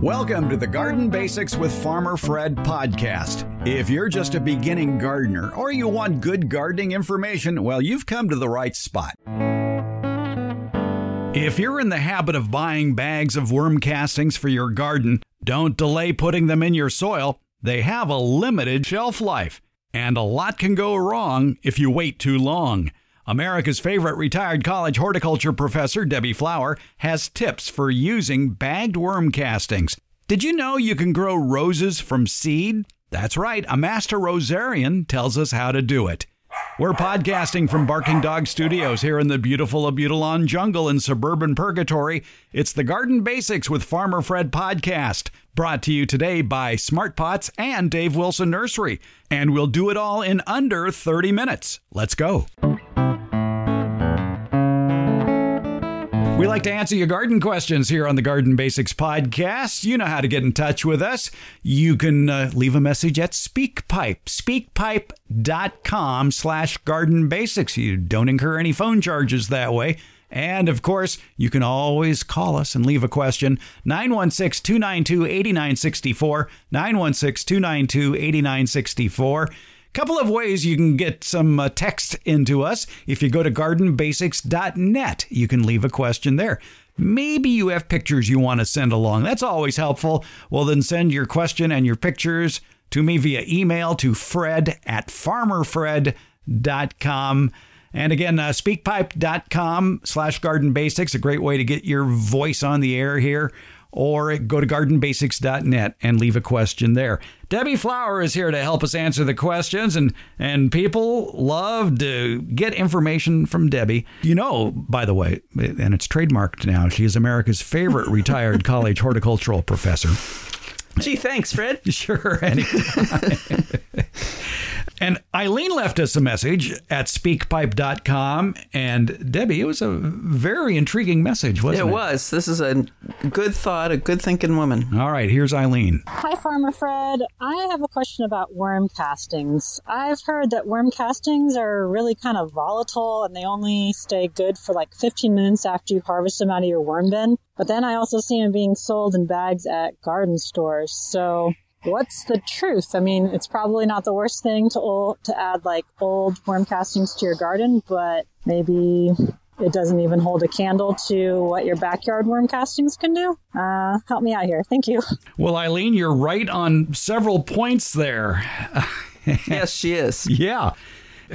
Welcome to the Garden Basics with Farmer Fred podcast. If you're just a beginning gardener or you want good gardening information, well, you've come to the right spot. If you're in the habit of buying bags of worm castings for your garden, don't delay putting them in your soil. They have a limited shelf life, and a lot can go wrong if you wait too long. America's favorite retired college horticulture professor, Debbie Flower, has tips for using bagged worm castings. Did you know you can grow roses from seed? That's right, a master rosarian tells us how to do it. We're podcasting from Barking Dog Studios here in the beautiful Abutilon jungle in suburban Purgatory. It's the Garden Basics with Farmer Fred podcast, brought to you today by Smart Pots and Dave Wilson Nursery. And we'll do it all in under 30 minutes. Let's go. We like to answer your garden questions here on the Garden Basics podcast. You know how to get in touch with us. You can uh, leave a message at SpeakPipe, speakpipe.com slash garden basics. You don't incur any phone charges that way. And of course, you can always call us and leave a question. 916 292 8964. 916 292 8964 couple of ways you can get some uh, text into us. If you go to gardenbasics.net, you can leave a question there. Maybe you have pictures you want to send along. That's always helpful. Well, then send your question and your pictures to me via email to fred at farmerfred.com. And again, uh, speakpipe.com slash garden basics, a great way to get your voice on the air here or go to gardenbasics.net and leave a question there. Debbie Flower is here to help us answer the questions, and, and people love to get information from Debbie. You know, by the way, and it's trademarked now, she is America's favorite retired college horticultural professor. Gee, thanks, Fred. Sure. And Eileen left us a message at speakpipe.com. And Debbie, it was a very intriguing message, wasn't it? It was. This is a good thought, a good thinking woman. All right, here's Eileen. Hi, Farmer Fred. I have a question about worm castings. I've heard that worm castings are really kind of volatile and they only stay good for like 15 minutes after you harvest them out of your worm bin. But then I also see them being sold in bags at garden stores. So what's the truth? I mean, it's probably not the worst thing to old, to add like old worm castings to your garden, but maybe it doesn't even hold a candle to what your backyard worm castings can do. Uh, help me out here. Thank you. Well, Eileen, you're right on several points there. yes, she is. Yeah.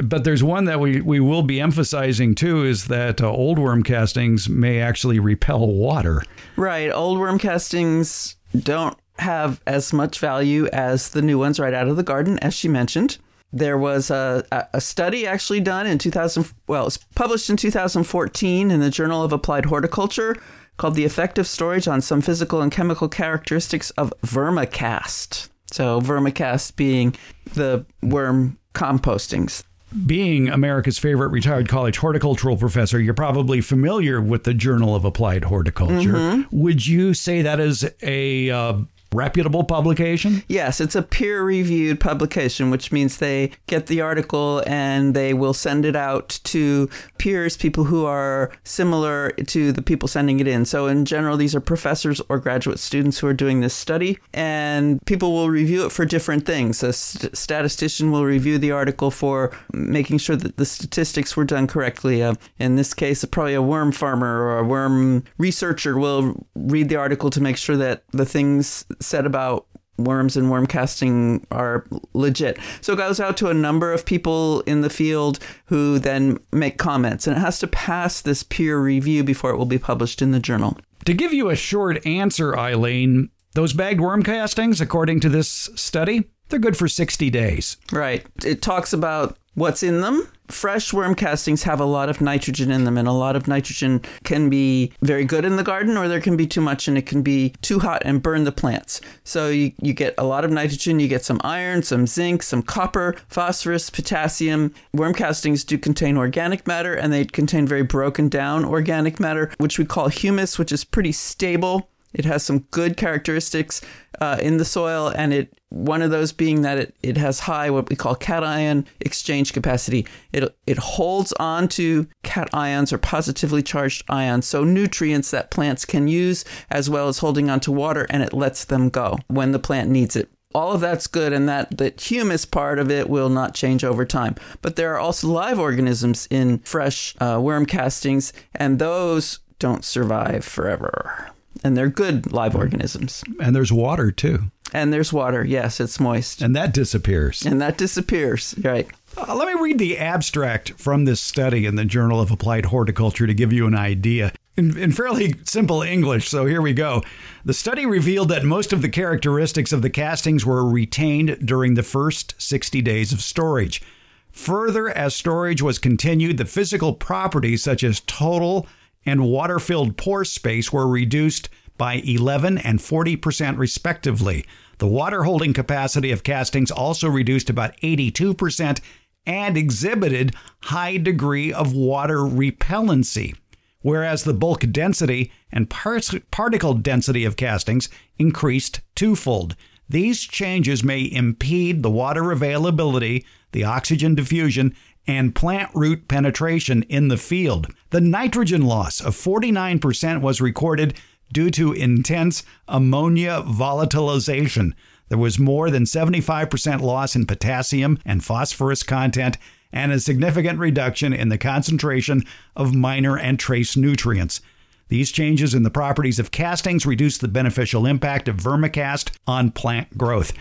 But there's one that we, we will be emphasizing too is that uh, old worm castings may actually repel water. Right. Old worm castings don't have as much value as the new ones right out of the garden, as she mentioned. There was a, a study actually done in 2000, well, it was published in 2014 in the Journal of Applied Horticulture called The Effective Storage on Some Physical and Chemical Characteristics of Vermicast. So, vermicast being the worm compostings being America's favorite retired college horticultural professor, you're probably familiar with the Journal of Applied Horticulture. Mm-hmm. Would you say that is a uh, reputable publication? Yes, it's a peer reviewed publication, which means they get the article and they will send it out to peers, people who are similar to the people sending it in. So, in general, these are professors or graduate students who are doing this study, and people will review it for different things. A st- statistician will review the article for making sure that the statistics were done correctly. Uh, in this case, probably a worm farmer or a worm researcher will read the article to make sure that the things said about worms and worm casting are legit. So it goes out to a number of people in the field who then make comments, and it has to pass this peer review before it will be published in the journal. To give you a short answer, Eileen, those bagged worm castings, according to this study, they're good for 60 days. Right. It talks about what's in them fresh worm castings have a lot of nitrogen in them, and a lot of nitrogen can be very good in the garden, or there can be too much and it can be too hot and burn the plants. So you, you get a lot of nitrogen, you get some iron, some zinc, some copper, phosphorus, potassium. Worm castings do contain organic matter, and they contain very broken down organic matter, which we call humus, which is pretty stable. It has some good characteristics uh, in the soil, and it one of those being that it, it has high what we call cation exchange capacity. It it holds on to cations or positively charged ions, so nutrients that plants can use, as well as holding on to water, and it lets them go when the plant needs it. All of that's good and that the humus part of it will not change over time. But there are also live organisms in fresh uh, worm castings and those don't survive forever and they're good live organisms. And there's water too. And there's water. Yes, it's moist. And that disappears. And that disappears. Right. Uh, let me read the abstract from this study in the Journal of Applied Horticulture to give you an idea. In, in, fairly simple English, so here we go. The study revealed that most of the characteristics of the castings were retained during the first 60 days of storage. Further, as storage was continued, the physical properties such as total and water filled pore space were reduced by 11 and 40% respectively. The water holding capacity of castings also reduced about 82% and exhibited high degree of water repellency, whereas the bulk density and particle density of castings increased twofold. These changes may impede the water availability, the oxygen diffusion, and plant root penetration in the field. The nitrogen loss of 49% was recorded due to intense ammonia volatilization. There was more than 75% loss in potassium and phosphorus content and a significant reduction in the concentration of minor and trace nutrients. These changes in the properties of castings reduce the beneficial impact of vermicast on plant growth.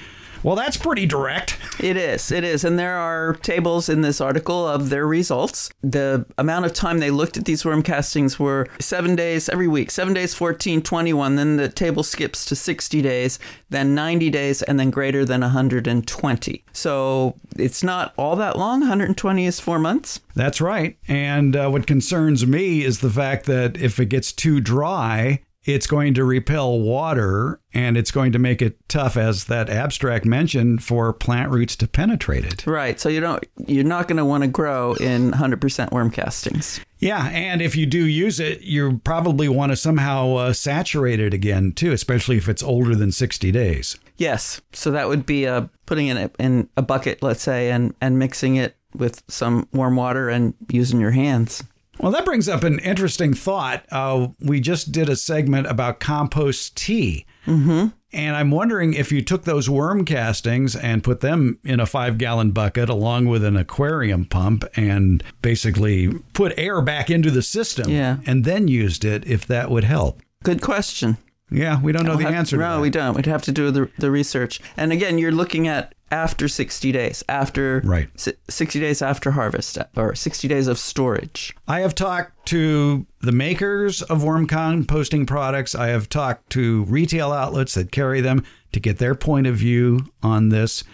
Well, that's pretty direct. It is. It is. And there are tables in this article of their results. The amount of time they looked at these worm castings were seven days every week, seven days, 14, 21. Then the table skips to 60 days, then 90 days, and then greater than 120. So it's not all that long. 120 is four months. That's right. And uh, what concerns me is the fact that if it gets too dry, it's going to repel water and it's going to make it tough as that abstract mentioned for plant roots to penetrate it. Right. So you don't you're not going to want to grow in 100% worm castings. Yeah, and if you do use it, you probably want to somehow uh, saturate it again too, especially if it's older than 60 days. Yes. So that would be uh, putting it in a bucket, let's say, and and mixing it with some warm water and using your hands. Well, that brings up an interesting thought. Uh, we just did a segment about compost tea. Mm-hmm. And I'm wondering if you took those worm castings and put them in a five gallon bucket along with an aquarium pump and basically put air back into the system yeah. and then used it, if that would help. Good question. Yeah, we don't know I'll the have, answer no, we don't. We'd have to do the, the research. And again, you're looking at after 60 days, after right. 60 days after harvest, or 60 days of storage. I have talked to the makers of worm composting products. I have talked to retail outlets that carry them to get their point of view on this.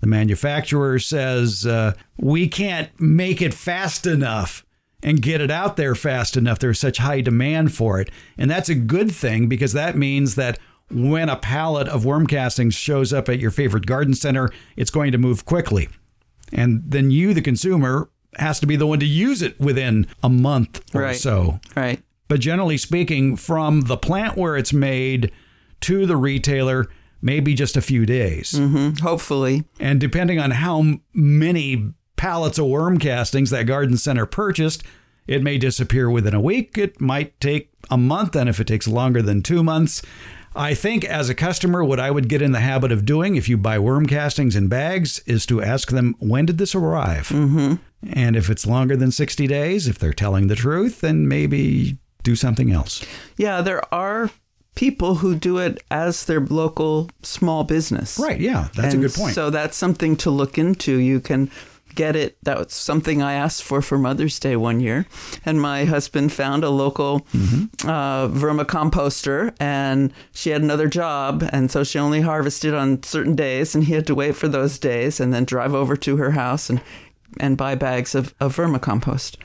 The manufacturer says uh, we can't make it fast enough and get it out there fast enough. There's such high demand for it. And that's a good thing because that means that when a pallet of worm castings shows up at your favorite garden center, it's going to move quickly. And then you, the consumer, has to be the one to use it within a month or right. so. Right. But generally speaking, from the plant where it's made to the retailer, maybe just a few days. Mm-hmm. Hopefully. And depending on how many pallets of worm castings that garden center purchased, it may disappear within a week. It might take a month. And if it takes longer than two months, I think as a customer, what I would get in the habit of doing if you buy worm castings in bags is to ask them, when did this arrive? Mm-hmm. And if it's longer than 60 days, if they're telling the truth, then maybe do something else. Yeah, there are people who do it as their local small business. Right, yeah, that's and a good point. So that's something to look into. You can get it. That was something I asked for for Mother's Day one year. And my husband found a local mm-hmm. uh, vermicomposter, and she had another job. And so she only harvested on certain days, and he had to wait for those days and then drive over to her house and and buy bags of, of vermicompost.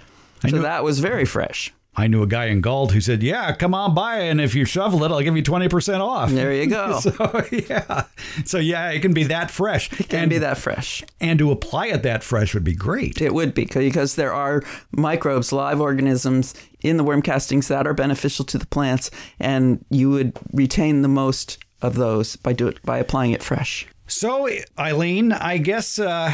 So that was very fresh. I knew a guy in Galt who said, "Yeah, come on by, and if you shovel it, I'll give you twenty percent off." There you go. So yeah, so yeah, it can be that fresh. It can and, be that fresh. and to apply it that fresh would be great. It would be because there are microbes, live organisms in the worm castings that are beneficial to the plants, and you would retain the most of those by do it by applying it fresh. So Eileen, I guess uh,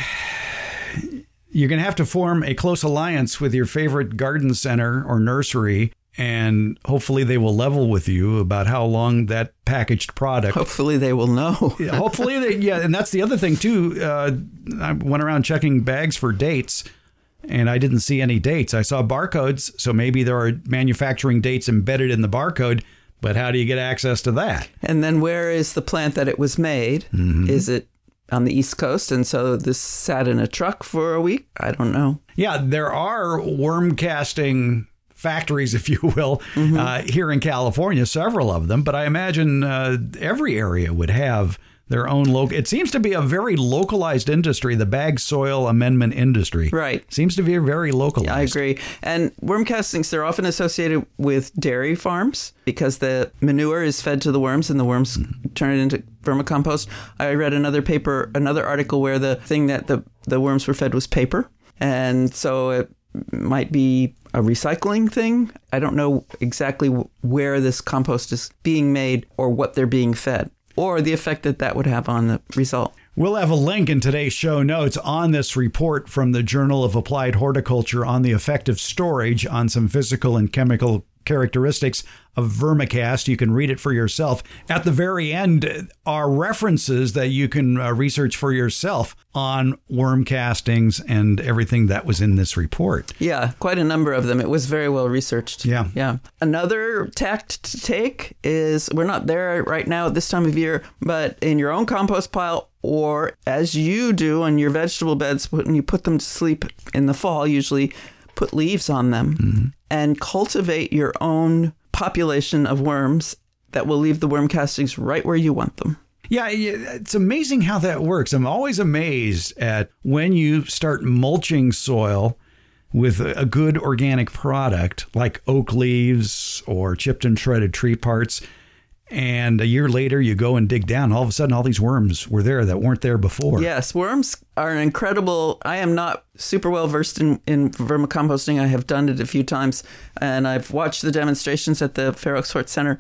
you're going to have to form a close alliance with your favorite garden center or nursery. And hopefully they will level with you about how long that packaged product Hopefully, they will know. Hopefully they, yeah and that's the other thing too uh, i went around checking bags for dates and i didn't see any dates i saw barcodes so maybe there are manufacturing dates embedded in the barcode but how do you get access to that And then where is the plant that it was made? Is it on the East Coast? And so this sat in a truck for a week? I don't know. yeah there are worm casting factories if you will uh, here in california several of them but i imagine uh, every area would have their own local it seems to be a very localized industry the bag soil amendment industry Right. seems to be very localized I agree. And worm castings, they're often associated with dairy farms because the manure is fed to the worms and the worms turn it into vermicompost. I read another paper, another article where the thing that the, the worms were fed was paper. And so it might be a recycling thing. I don't know exactly where this compost is being made or what they're being fed or the effect that that would have on the result. We'll have a link in today's show notes on this report from the Journal of Applied Horticulture on the effect of storage on some physical and chemical characteristics of vermicast. You can read it for yourself. At the very end are references that you can uh, research for yourself on worm castings and everything that was in this report. Yeah, quite a number of them. It was very well researched. Yeah. Yeah. Another tact to take is we're not there right now at this time of year, but in your own compost pile or as you do on your vegetable beds when you put them to sleep in the fall, usually put leaves on them and cultivate your own population of worms that will leave the worm castings right where you want them. Yeah, it's amazing how that works. I'm always amazed at when you start mulching soil with a good organic product like oak leaves or chipped and shredded tree parts. And a year later, you go and dig down. All of a sudden, all these worms were there that weren't there before. Yes, worms are incredible. I am not super well versed in, in vermicomposting. I have done it a few times, and I've watched the demonstrations at the Fair Oaks Hort Center.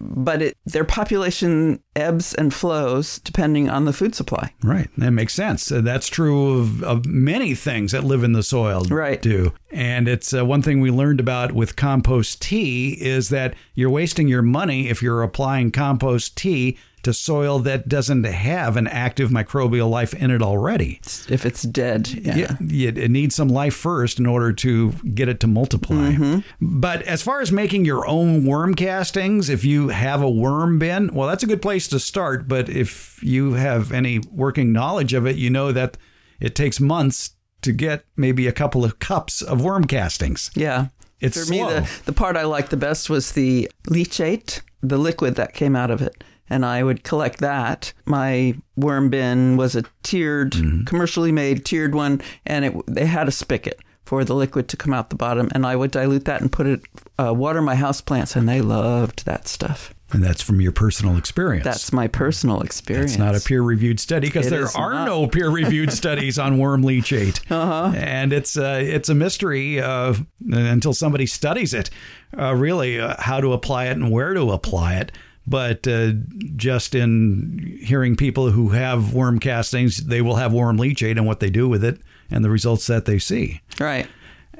But it, their population ebbs and flows depending on the food supply. Right. That makes sense. Uh, That's true of, of many things that live in the soil. Right. Do. And it's uh, one thing we learned about with compost tea is that you're wasting your money if you're applying compost tea to soil that doesn't have an active microbial life in it already. If it's dead, yeah. It, it needs some life first in order to get it to multiply. Mm-hmm. But as far as making your own worm castings, if you have a worm bin, well, that's a good place to start. But if you have any working knowledge of it, you know that it takes months to get maybe a couple of cups of worm castings. Yeah. It's For me, slow. the, the part I liked the best was the leachate, the liquid that came out of it. And I would collect that. My worm bin was a tiered, Mm-hmm. commercially made tiered one, and it they had a spigot for the liquid to come out the bottom. And I would dilute that and put it, uh, water my house plants, and they loved that stuff. And that's from your personal experience. That's my personal experience. It's not a peer reviewed study because there are not. no peer reviewed studies on worm leachate. Uh-huh. And it's uh, it's a mystery uh, until somebody studies it, uh, really, uh, how to apply it and where to apply it. But uh, just in hearing people who have worm castings, they will have worm leachate and what they do with it and the results that they see. Right.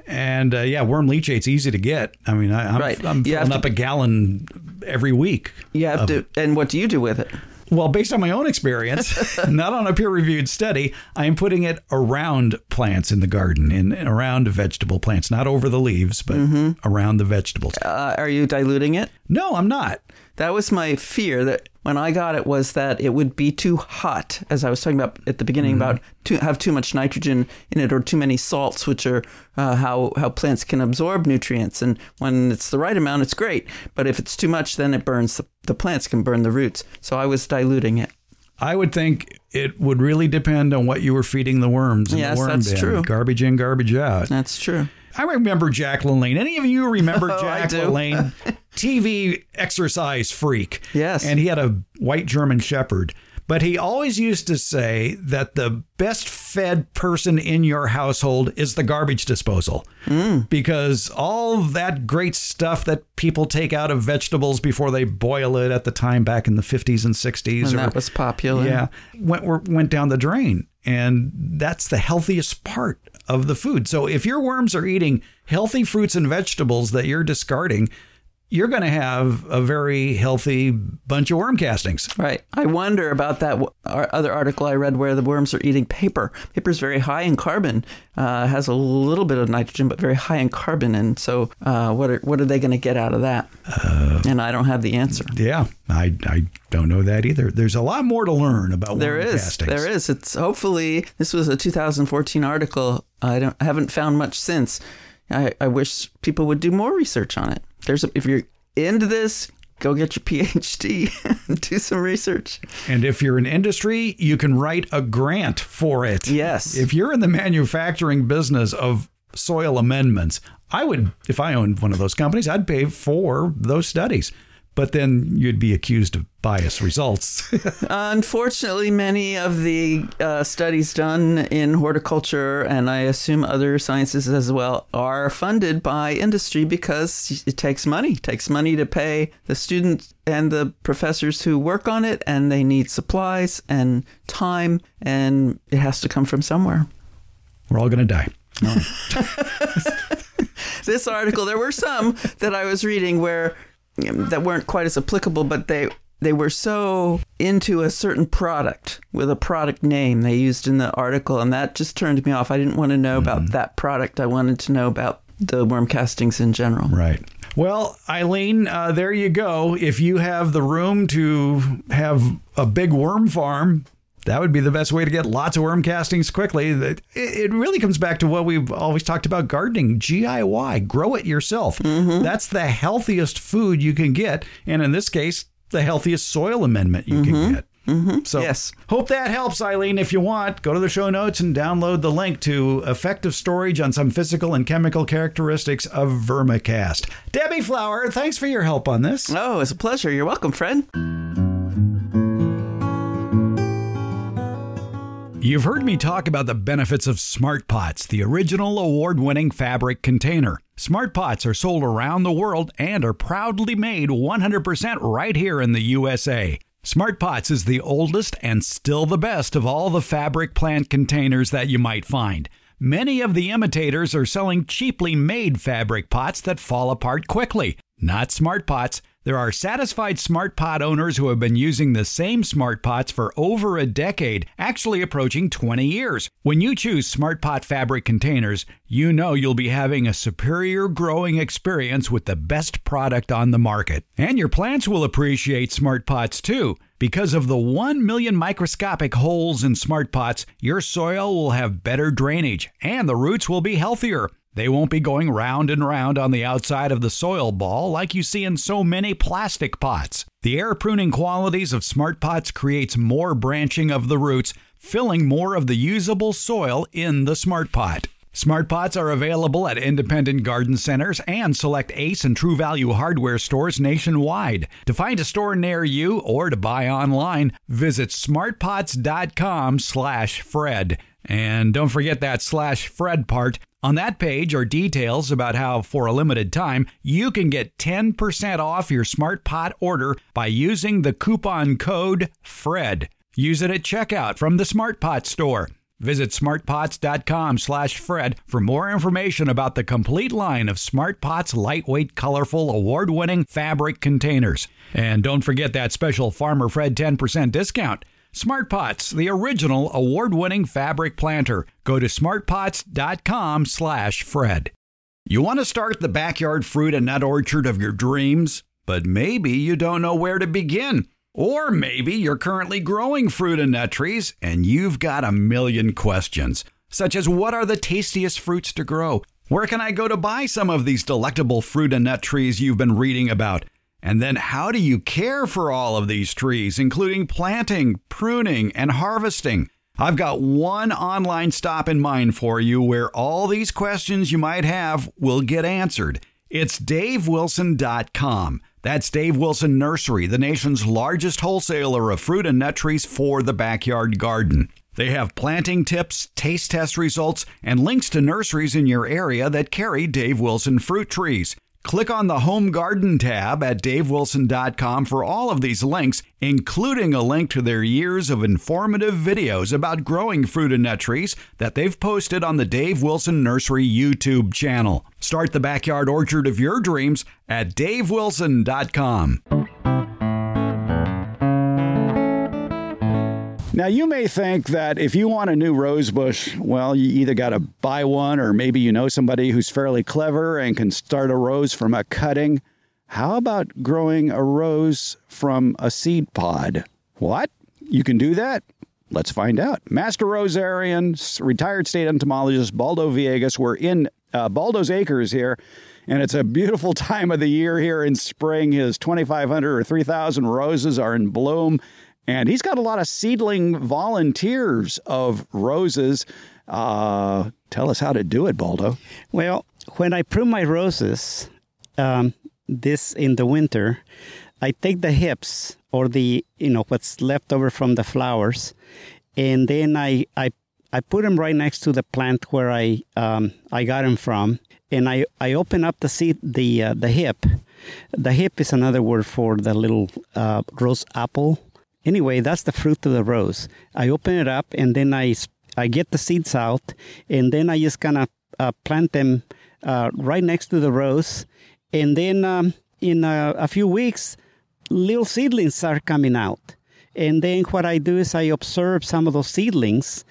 And uh, yeah, worm leachate's easy to get. I mean, I, I'm, Right. I'm filling to- up a gallon every week. You have to, and what do you do with it? Well, based on my own experience, not on a peer-reviewed study, I am putting it around plants in the garden, in around vegetable plants, not over the leaves, but around the vegetables. Uh, are you diluting it? No, I'm not. That was my fear that when I got it was that it would be too hot, as I was talking about at the beginning about to have too much nitrogen in it or too many salts, which are uh, how how plants can absorb nutrients. And when it's the right amount, it's great. But if it's too much, then it burns the, the plants can burn the roots. So I was diluting it. I would think it would really depend on what you were feeding the worms. In Yes, the worm that's bin. true. Garbage in, garbage out. That's true. I remember Jack LaLanne. Any of you remember Oh, Jack do. TV exercise freak. Yes. And he had a white German Shepherd. But he always used to say that the best fed person in your household is the garbage disposal. Mm. Because all that great stuff that people take out of vegetables before they boil it at the time back in the 50s and 60s. When or- that was popular. yeah, went went down the drain, and that's the healthiest part of the food. So if your worms are eating healthy fruits and vegetables that you're discarding, you're going to have a very healthy bunch of worm castings. Right. I wonder about that other article I read where the worms are eating paper. Paper is very high in carbon, uh, has a little bit of nitrogen, but very high in carbon. And so, uh, what are what are they going to get out of that? Uh, and I don't have the answer. Yeah, I I don't know that either. There's a lot more to learn about There worm is. castings. There is. It's hopefully this was a 2014 article. I don't I haven't found much since. I, I wish people would do more research on it. There's a, if you're into this, go get your PhD and do some research. And if you're in industry, you can write a grant for it. Yes. If you're in the manufacturing business of soil amendments, I would, if I owned one of those companies, I'd pay for those studies. But then you'd be accused of biased results. Unfortunately, many of the uh, studies done in horticulture and I assume other sciences as well are funded by industry because it takes money. It takes money to pay the students and the professors who work on it, and they need supplies and time, and it has to come from somewhere. We're all going to die. This article, there were some that I was reading where that weren't quite as applicable, but they they were so into a certain product with a product name they used in the article, and that just turned me off. I didn't want to know about that product. I wanted to know about the worm castings in general. Right. Well, Eileen, uh, there you go. If you have the room to have a big worm farm, that would be the best way to get lots of worm castings quickly. It really comes back to what we've always talked about gardening GIY, grow it yourself. Mm-hmm. That's the healthiest food you can get. And in this case, the healthiest soil amendment you can mm-hmm. get. Mm-hmm. So Yes. hope that helps, Eileen. If you want, go to the show notes and download the link to effective storage on some physical and chemical characteristics of vermicast. Debbie Flower, thanks for your help on this. Oh, it's a pleasure. You're welcome, friend. You've heard me talk about the benefits of Smart Pots, the original award winning fabric container. Smart Pots are sold around the world and are proudly made 100% right here in the USA. Smart Pots is the oldest and still the best of all the fabric plant containers that you might find. Many of the imitators are selling cheaply made fabric pots that fall apart quickly. Not Smart Pots. There are satisfied Smart Pot owners who have been using the same Smart Pots for over a decade, actually approaching 20 years. When you choose Smart Pot fabric containers, you know you'll be having a superior growing experience with the best product on the market. And your plants will appreciate Smart Pots too. Because of the 1 million microscopic holes in Smart Pots, your soil will have better drainage and the roots will be healthier. They won't be going round and round on the outside of the soil ball like you see in so many plastic pots. The air pruning qualities of Smart Pots creates more branching of the roots, filling more of the usable soil in the Smart Pot. Smart Pots are available at independent garden centers and select Ace and True Value hardware stores nationwide. To find a store near you or to buy online, visit smartpots.com/fred. And don't forget that slash Fred part. On that page are details about how, for a limited time, you can get 10% off your Smart Pot order by using the coupon code FRED. Use it at checkout from the Smart Pot store. Visit smartpots.com slash Fred for more information about the complete line of Smart Pots lightweight, colorful, award-winning fabric containers. And don't forget that special Farmer Fred 10% discount. Smart Pots, the original award-winning fabric planter. Go to smartpots.com slash Fred. You want to start the backyard fruit and nut orchard of your dreams, but maybe you don't know where to begin. Or maybe you're currently growing fruit and nut trees and you've got a million questions, such as what are the tastiest fruits to grow? Where can I go to buy some of these delectable fruit and nut trees you've been reading about? And then how do you care for all of these trees, including planting, pruning, and harvesting? I've got one online stop in mind for you where all these questions you might have will get answered. It's davewilson.com. That's Dave Wilson Nursery, the nation's largest wholesaler of fruit and nut trees for the backyard garden. They have planting tips, taste test results, and links to nurseries in your area that carry Dave Wilson fruit trees. Click on the Home Garden tab at davewilson.com for all of these links, including a link to their years of informative videos about growing fruit and nut trees that they've posted on the Dave Wilson Nursery YouTube channel. Start the backyard orchard of your dreams at davewilson.com. Now, you may think that if you want a new rose bush, well, you either got to buy one or maybe you know somebody who's fairly clever and can start a rose from a cutting. How about growing a rose from a seed pod? What? You can do that? Let's find out. Master rosarian, retired state entomologist Baldo Villegas. We're in uh, Baldo's Acres here, and it's a beautiful time of the year here in spring. His 2,500 or 3,000 roses are in bloom. And he's got a lot of seedling volunteers of roses. Uh, tell us how to do it, Baldo. Well, when I prune my roses, um, this in the winter, I take the hips or the you know what's left over from the flowers, and then I I, I put them right next to the plant where I um, I got them from, and I, I open up the seed the uh, the hip. The hip is another word for the little uh, rose apple Anyway, that's the fruit of the rose. I open it up and then I, I get the seeds out and then I just kind of uh, plant them uh, right next to the rose. And then um, in a, a few weeks, little seedlings are coming out. And then what I do is I observe some of those seedlings.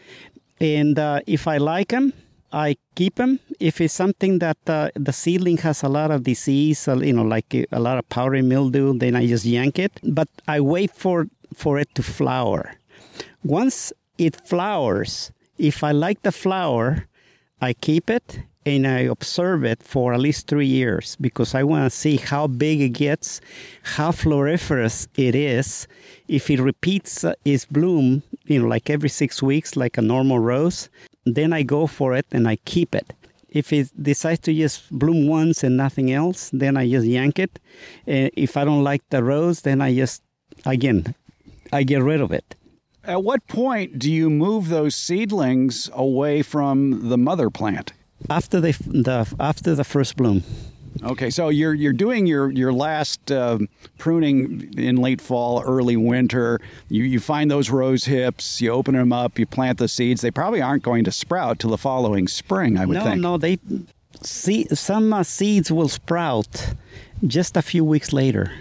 And uh, if I like them, I keep them. If it's something that uh, the seedling has a lot of disease, you know, like a lot of powdery mildew, then I just yank it. But I wait for for it to flower. Once it flowers, if I like the flower, I keep it and I observe it for at least three years because I want to see how big it gets, how floriferous it is. If it repeats uh, its bloom, you know, like every six weeks, like a normal rose, then I go for it and I keep it. If it decides to just bloom once and nothing else, then I just yank it. Uh, if I don't like the rose, then I just, again, I get rid of it. At what point do you move those seedlings away from the mother plant? After the, the after the first bloom. Okay, so you're you're doing your your last uh, pruning in late fall, early winter. You you find those rose hips, you open them up, you plant the seeds. They probably aren't going to sprout till the following spring, I would no, think. No, no, they see some uh, seeds will sprout just a few weeks later.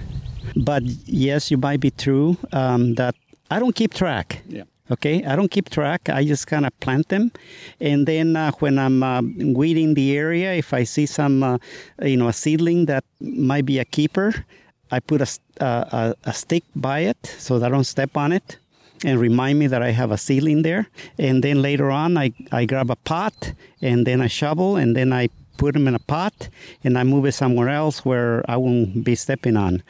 But yes, you might be true um, that I don't keep track. Yeah. Okay, I don't keep track. I just kind of plant them, and then uh, when I'm uh, weeding the area, if I see some, uh, you know, a seedling that might be a keeper, I put a, a, a stick by it so that I don't step on it, and remind me that I have a seedling there. And then later on, I I grab a pot and then a shovel, and then I put them in a pot and I move it somewhere else where I won't be stepping on.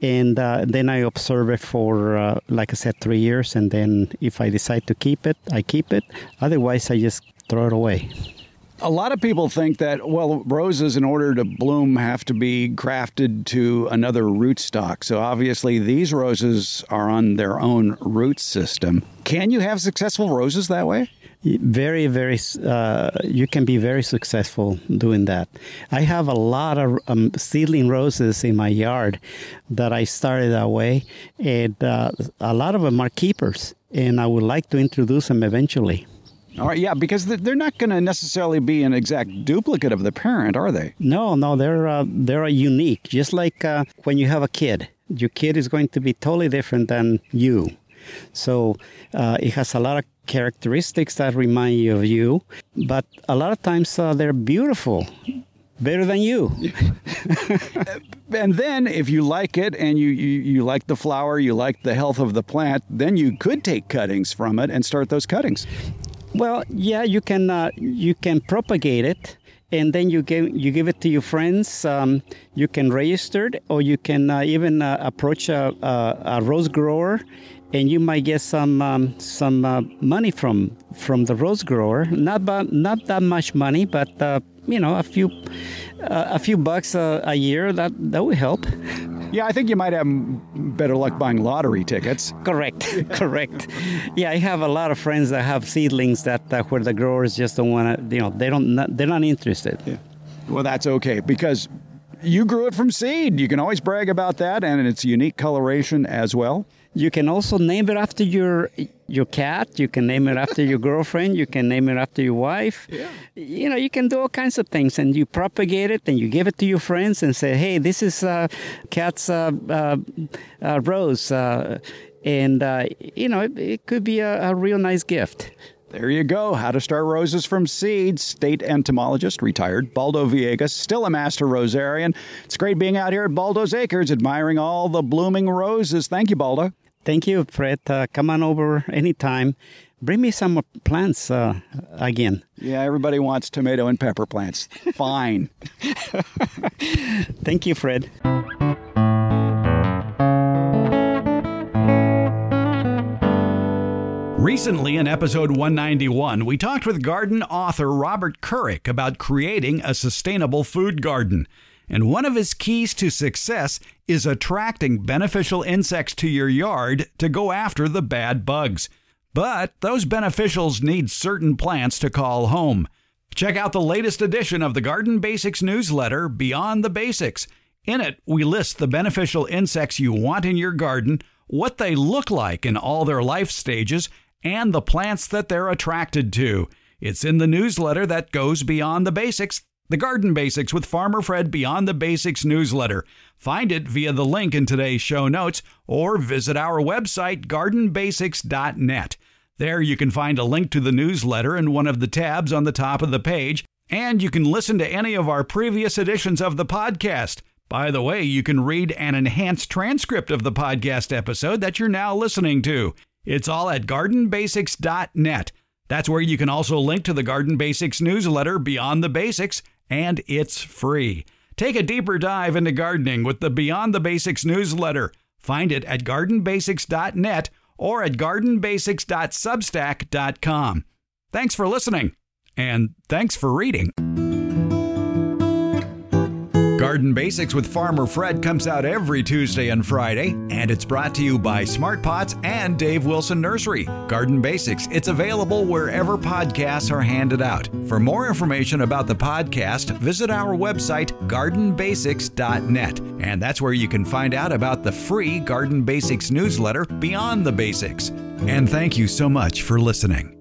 And uh, then I observe it for, uh, like I said, three years. And then if I decide to keep it, I keep it. Otherwise, I just throw it away. A lot of people think that, well, roses, in order to bloom, have to be grafted to another rootstock. So obviously, these roses are on their own root system. Can you have successful roses that way? very very uh, you can be very successful doing that i have a lot of um, seedling roses in my yard that i started that way and uh, a lot of them are keepers and i would like to introduce them eventually all right, yeah, because they're not going to necessarily be an exact duplicate of the parent, are they? No, no, they're uh, they're unique. Just like uh, when you have a kid, your kid is going to be totally different than you. So uh, it has a lot of characteristics that remind you of you, but a lot of times uh, they're beautiful. Better than you. and then, if you like it and you, you, you like the flower, you like the health of the plant, then you could take cuttings from it and start those cuttings. Well, yeah, you can uh, you can propagate it, and then you give you give it to your friends. Um, you can register it, or you can uh, even uh, approach a, a, a, rose grower, and you might get some um, some uh, money from from the rose grower. Not about, not that much money, but uh, you know a few uh, a few bucks a, a year. That that would help. Yeah, I think you might have better luck buying lottery tickets. Correct, correct. Yeah, I have a lot of friends that have seedlings that uh, where the growers just don't want to. You know, they don't. They're not interested. Yeah. Well, that's okay because you grew it from seed. You can always brag about that, and it's unique coloration as well. You can also name it after your your cat. You can name it after your girlfriend. You can name it after your wife. Yeah. You know, you can do all kinds of things, and you propagate it, and you give it to your friends, and say, "Hey, this is uh, cat's uh, uh, uh rose," uh, and uh, you know, it, it, could be a, a real nice gift. There you go. How to start roses from seed. State entomologist, retired, Baldo Villegas, still a master rosarian. It's great being out here at Baldo's Acres, admiring all the blooming roses. Thank you, Baldo. Thank you, Fred. Uh, come on over anytime. Bring me some plants uh, again. Yeah, everybody wants tomato and pepper plants. Fine. Thank you, Fred. Recently, in episode 191, we talked with garden author Robert Kourik about creating a sustainable food garden. And one of his keys to success is attracting beneficial insects to your yard to go after the bad bugs. But those beneficials need certain plants to call home. Check out the latest edition of the Garden Basics newsletter, Beyond the Basics. In it, we list the beneficial insects you want in your garden, what they look like in all their life stages, and the plants that they're attracted to. It's in the newsletter that goes beyond the basics, the Garden Basics with Farmer Fred Beyond the Basics newsletter. Find it via the link in today's show notes or visit our website, gardenbasics.net. There you can find a link to the newsletter in one of the tabs on the top of the page, and you can listen to any of our previous editions of the podcast. By the way, you can read an enhanced transcript of the podcast episode that you're now listening to. It's all at gardenbasics.net. That's where you can also link to the Garden Basics newsletter, Beyond the Basics, and it's free. Take a deeper dive into gardening with the Beyond the Basics newsletter. Find it at gardenbasics.net or at gardenbasics.substack.com. Thanks for listening, and thanks for reading. Garden Basics with Farmer Fred comes out every Tuesday and Friday, and it's brought to you by Smart Pots and Dave Wilson Nursery. Garden Basics, it's available wherever podcasts are handed out. For more information about the podcast, visit our website, gardenbasics.net, and that's where you can find out about the free Garden Basics newsletter, Beyond the Basics. And thank you so much for listening.